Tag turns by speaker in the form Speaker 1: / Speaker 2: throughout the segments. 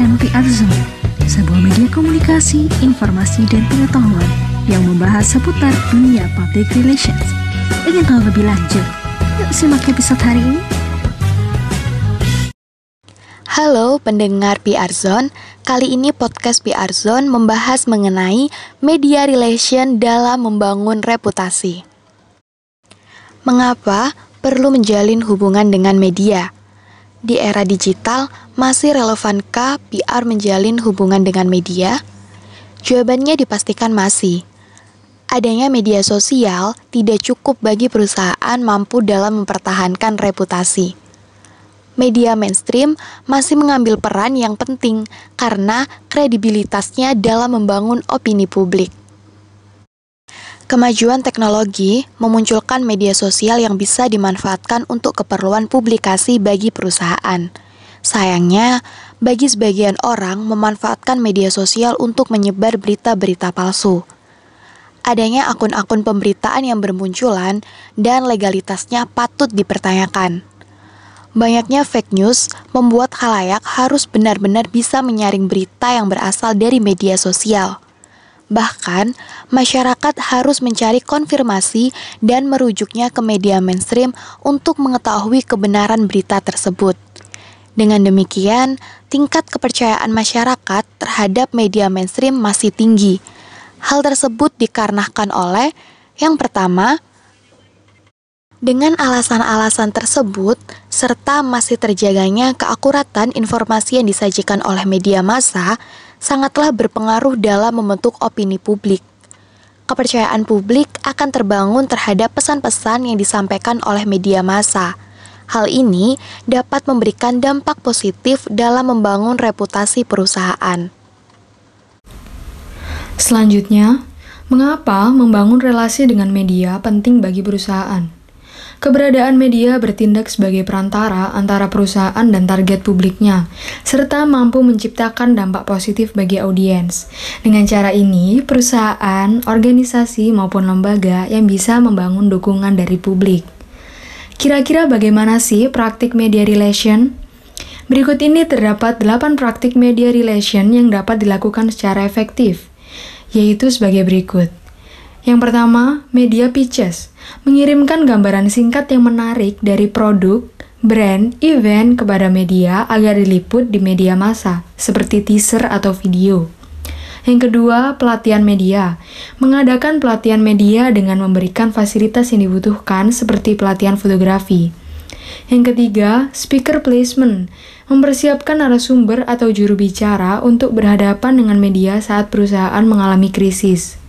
Speaker 1: mendengarkan PR Zone, sebuah media komunikasi, informasi, dan pengetahuan yang membahas seputar dunia public relations. Ingin tahu lebih lanjut? Yuk simak episode hari ini.
Speaker 2: Halo pendengar PR Zone, kali ini podcast PR Zone membahas mengenai media relation dalam membangun reputasi. Mengapa perlu menjalin hubungan dengan media? Di era digital, masih relevankah PR menjalin hubungan dengan media? Jawabannya dipastikan masih. Adanya media sosial tidak cukup bagi perusahaan mampu dalam mempertahankan reputasi. Media mainstream masih mengambil peran yang penting karena kredibilitasnya dalam membangun opini publik. Kemajuan teknologi memunculkan media sosial yang bisa dimanfaatkan untuk keperluan publikasi bagi perusahaan. Sayangnya, bagi sebagian orang memanfaatkan media sosial untuk menyebar berita-berita palsu. Adanya akun-akun pemberitaan yang bermunculan dan legalitasnya patut dipertanyakan. Banyaknya fake news membuat halayak harus benar-benar bisa menyaring berita yang berasal dari media sosial. Bahkan, masyarakat harus mencari konfirmasi dan merujuknya ke media mainstream untuk mengetahui kebenaran berita tersebut. Dengan demikian, tingkat kepercayaan masyarakat terhadap media mainstream masih tinggi. Hal tersebut dikarenakan oleh yang pertama, dengan alasan-alasan tersebut, serta masih terjaganya keakuratan informasi yang disajikan oleh media massa, sangatlah berpengaruh dalam membentuk opini publik. Kepercayaan publik akan terbangun terhadap pesan-pesan yang disampaikan oleh media massa. Hal ini dapat memberikan dampak positif dalam membangun reputasi perusahaan.
Speaker 3: Selanjutnya, mengapa membangun relasi dengan media penting bagi perusahaan? Keberadaan media bertindak sebagai perantara antara perusahaan dan target publiknya, serta mampu menciptakan dampak positif bagi audiens. Dengan cara ini, perusahaan, organisasi, maupun lembaga yang bisa membangun dukungan dari publik. Kira-kira bagaimana sih praktik media relation? Berikut ini terdapat 8 praktik media relation yang dapat dilakukan secara efektif, yaitu sebagai berikut. Yang pertama, media pitches mengirimkan gambaran singkat yang menarik dari produk, brand, event kepada media agar diliput di media massa, seperti teaser atau video. Yang kedua, pelatihan media. Mengadakan pelatihan media dengan memberikan fasilitas yang dibutuhkan seperti pelatihan fotografi. Yang ketiga, speaker placement. Mempersiapkan narasumber atau juru bicara untuk berhadapan dengan media saat perusahaan mengalami krisis.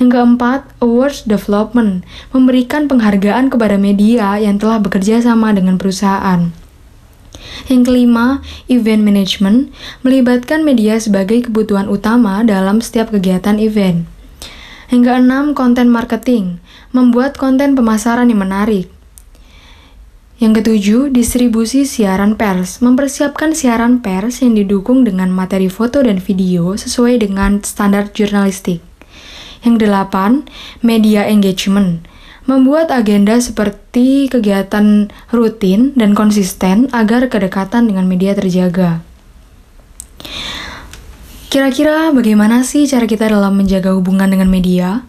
Speaker 3: Yang keempat, awards development, memberikan penghargaan kepada media yang telah bekerja sama dengan perusahaan. Yang kelima, event management, melibatkan media sebagai kebutuhan utama dalam setiap kegiatan event. Yang keenam, konten marketing, membuat konten pemasaran yang menarik. Yang ketujuh, distribusi siaran pers, mempersiapkan siaran pers yang didukung dengan materi foto dan video sesuai dengan standar jurnalistik. Yang delapan, media engagement. Membuat agenda seperti kegiatan rutin dan konsisten agar kedekatan dengan media terjaga. Kira-kira bagaimana sih cara kita dalam menjaga hubungan dengan media?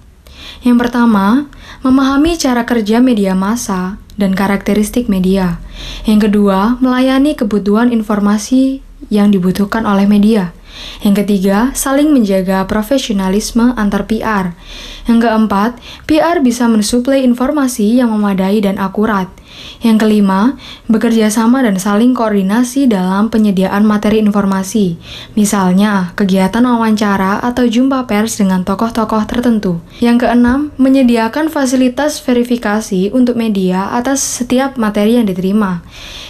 Speaker 3: Yang pertama, memahami cara kerja media massa dan karakteristik media. Yang kedua, melayani kebutuhan informasi yang dibutuhkan oleh media. Yang ketiga, saling menjaga profesionalisme antar PR. Yang keempat, PR bisa mensuplai informasi yang memadai dan akurat. Yang kelima, bekerja sama dan saling koordinasi dalam penyediaan materi informasi. Misalnya, kegiatan wawancara atau jumpa pers dengan tokoh-tokoh tertentu. Yang keenam, menyediakan fasilitas verifikasi untuk media atas setiap materi yang diterima.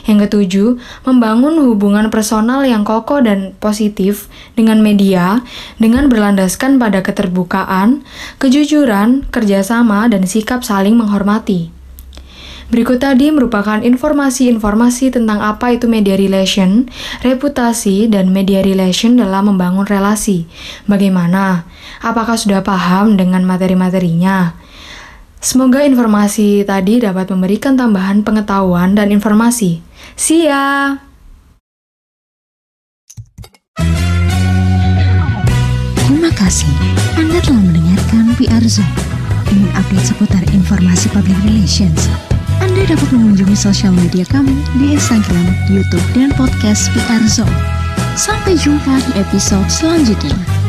Speaker 3: Yang ketujuh, membangun hubungan personal yang kokoh dan positif dengan media dengan berlandaskan pada keterbukaan, kejujuran, kerjasama, dan sikap saling menghormati. Berikut tadi merupakan informasi-informasi tentang apa itu media relation, reputasi, dan media relation dalam membangun relasi. Bagaimana? Apakah sudah paham dengan materi-materinya? Semoga informasi tadi dapat memberikan tambahan pengetahuan dan informasi. See ya!
Speaker 1: kasih. Anda telah mendengarkan PR Zone. Ingin update seputar informasi public relations? Anda dapat mengunjungi sosial media kami di Instagram, YouTube, dan podcast PR Zone. Sampai jumpa di episode selanjutnya.